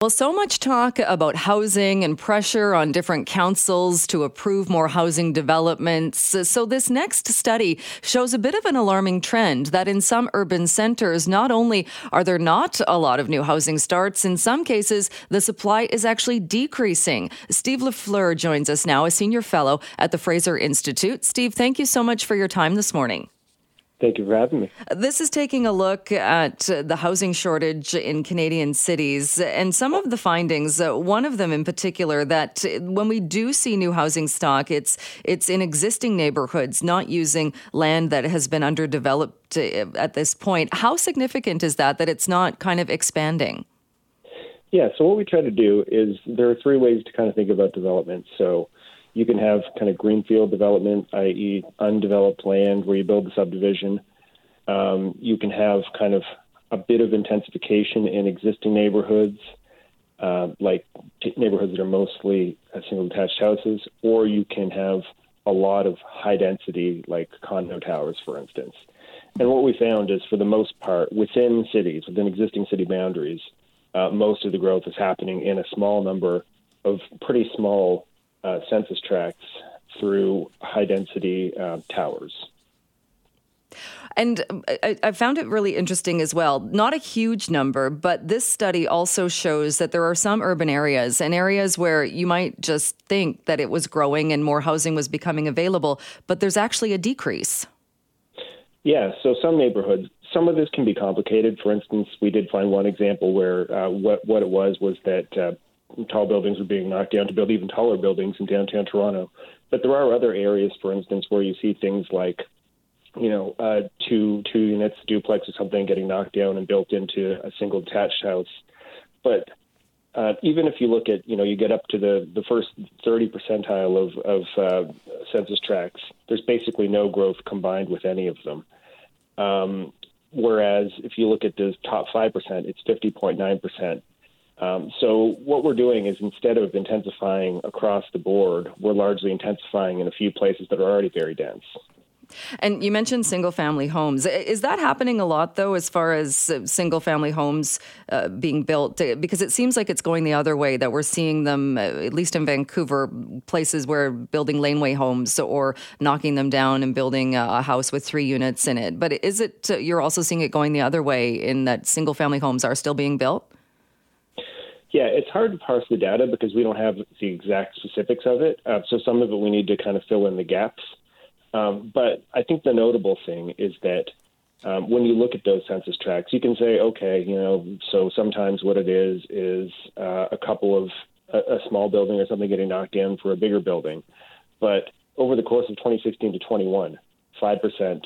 Well, so much talk about housing and pressure on different councils to approve more housing developments. So, this next study shows a bit of an alarming trend that in some urban centers, not only are there not a lot of new housing starts, in some cases, the supply is actually decreasing. Steve Lafleur joins us now, a senior fellow at the Fraser Institute. Steve, thank you so much for your time this morning. Thank you for having me. This is taking a look at the housing shortage in Canadian cities and some of the findings. One of them in particular that when we do see new housing stock, it's it's in existing neighborhoods, not using land that has been underdeveloped uh, at this point. How significant is that that it's not kind of expanding? Yeah, so what we try to do is there are three ways to kind of think about development. So you can have kind of greenfield development, i.e., undeveloped land where you build the subdivision. Um, you can have kind of a bit of intensification in existing neighborhoods, uh, like t- neighborhoods that are mostly uh, single detached houses, or you can have a lot of high density, like condo towers, for instance. And what we found is, for the most part, within cities, within existing city boundaries, uh, most of the growth is happening in a small number of pretty small uh, census tracts through high density uh, towers. And I, I, found it really interesting as well. Not a huge number, but this study also shows that there are some urban areas and areas where you might just think that it was growing and more housing was becoming available, but there's actually a decrease. Yeah, so some neighborhoods, some of this can be complicated. For instance, we did find one example where uh, what what it was was that uh, tall buildings were being knocked down to build even taller buildings in downtown Toronto. But there are other areas, for instance, where you see things like, you know, uh, two two units, duplex or something, getting knocked down and built into a single detached house. But uh, even if you look at, you know, you get up to the, the first 30 percentile of, of uh, census tracts, there's basically no growth combined with any of them. Um, whereas if you look at the top 5%, it's 50.9%. Um, so what we're doing is instead of intensifying across the board, we're largely intensifying in a few places that are already very dense. And you mentioned single family homes. Is that happening a lot, though, as far as uh, single family homes uh, being built? Because it seems like it's going the other way, that we're seeing them, uh, at least in Vancouver, places where building laneway homes or knocking them down and building a house with three units in it. But is it, uh, you're also seeing it going the other way in that single family homes are still being built? Yeah, it's hard to parse the data because we don't have the exact specifics of it. Uh, so some of it we need to kind of fill in the gaps. Um, but I think the notable thing is that um, when you look at those census tracts, you can say, okay, you know, so sometimes what it is is uh, a couple of a, a small building or something getting knocked down for a bigger building. But over the course of 2016 to 21, 5%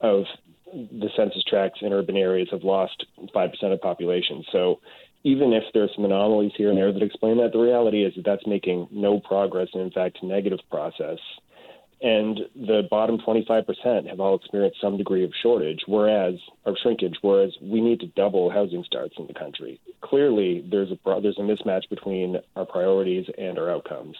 of the census tracts in urban areas have lost 5% of population. So even if there's some anomalies here and there that explain that, the reality is that that's making no progress and, in fact, negative process. And the bottom 25% have all experienced some degree of shortage, whereas or shrinkage, whereas we need to double housing starts in the country. Clearly, there's a there's a mismatch between our priorities and our outcomes.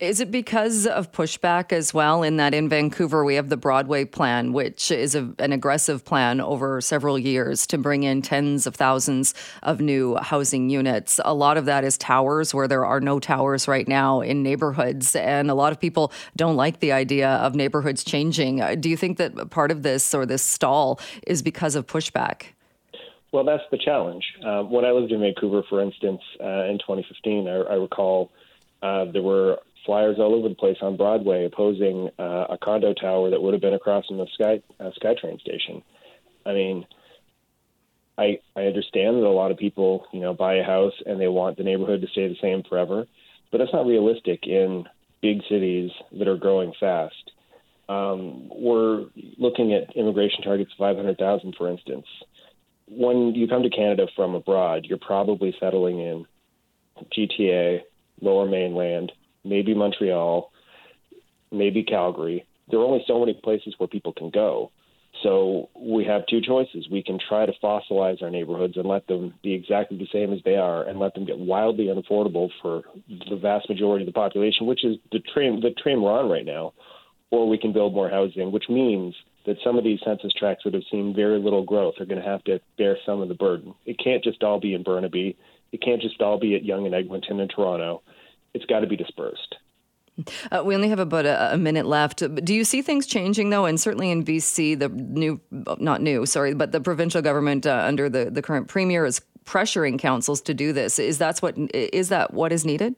Is it because of pushback as well? In that in Vancouver, we have the Broadway plan, which is a, an aggressive plan over several years to bring in tens of thousands of new housing units. A lot of that is towers, where there are no towers right now in neighborhoods. And a lot of people don't like the idea of neighborhoods changing. Do you think that part of this or this stall is because of pushback? Well, that's the challenge. Uh, when I lived in Vancouver, for instance, uh, in 2015, I, I recall uh, there were flyers all over the place on Broadway opposing uh, a condo tower that would have been across from the Sky uh, SkyTrain station. I mean, I I understand that a lot of people, you know, buy a house and they want the neighborhood to stay the same forever, but that's not realistic in big cities that are growing fast. Um, we're looking at immigration targets of 500,000, for instance. When you come to Canada from abroad, you're probably settling in GTA, Lower Mainland, maybe Montreal, maybe Calgary. There are only so many places where people can go. So we have two choices. We can try to fossilize our neighborhoods and let them be exactly the same as they are and let them get wildly unaffordable for the vast majority of the population, which is the train the train we're on right now. Or we can build more housing, which means that some of these census tracts that have seen very little growth are going to have to bear some of the burden. It can't just all be in Burnaby. It can't just all be at Yonge and Eglinton and Toronto. It's got to be dispersed. Uh, we only have about a, a, minute left. Do you see things changing though? And certainly in BC, the new, not new, sorry, but the provincial government uh, under the, the current premier is pressuring councils to do this. Is that what is that what is needed?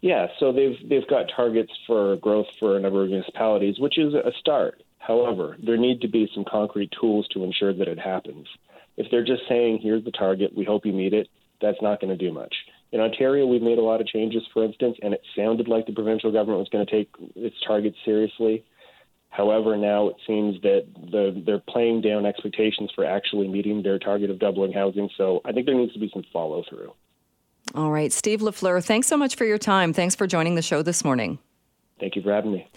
Yeah, so they've they've got targets for growth for a number of municipalities, which is a start. However, there need to be some concrete tools to ensure that it happens. If they're just saying, "Here's the target, we hope you meet it," that's not going to do much. In Ontario, we've made a lot of changes, for instance, and it sounded like the provincial government was going to take its targets seriously. However, now it seems that the, they're playing down expectations for actually meeting their target of doubling housing. So I think there needs to be some follow through. All right. Steve Lafleur, thanks so much for your time. Thanks for joining the show this morning. Thank you for having me.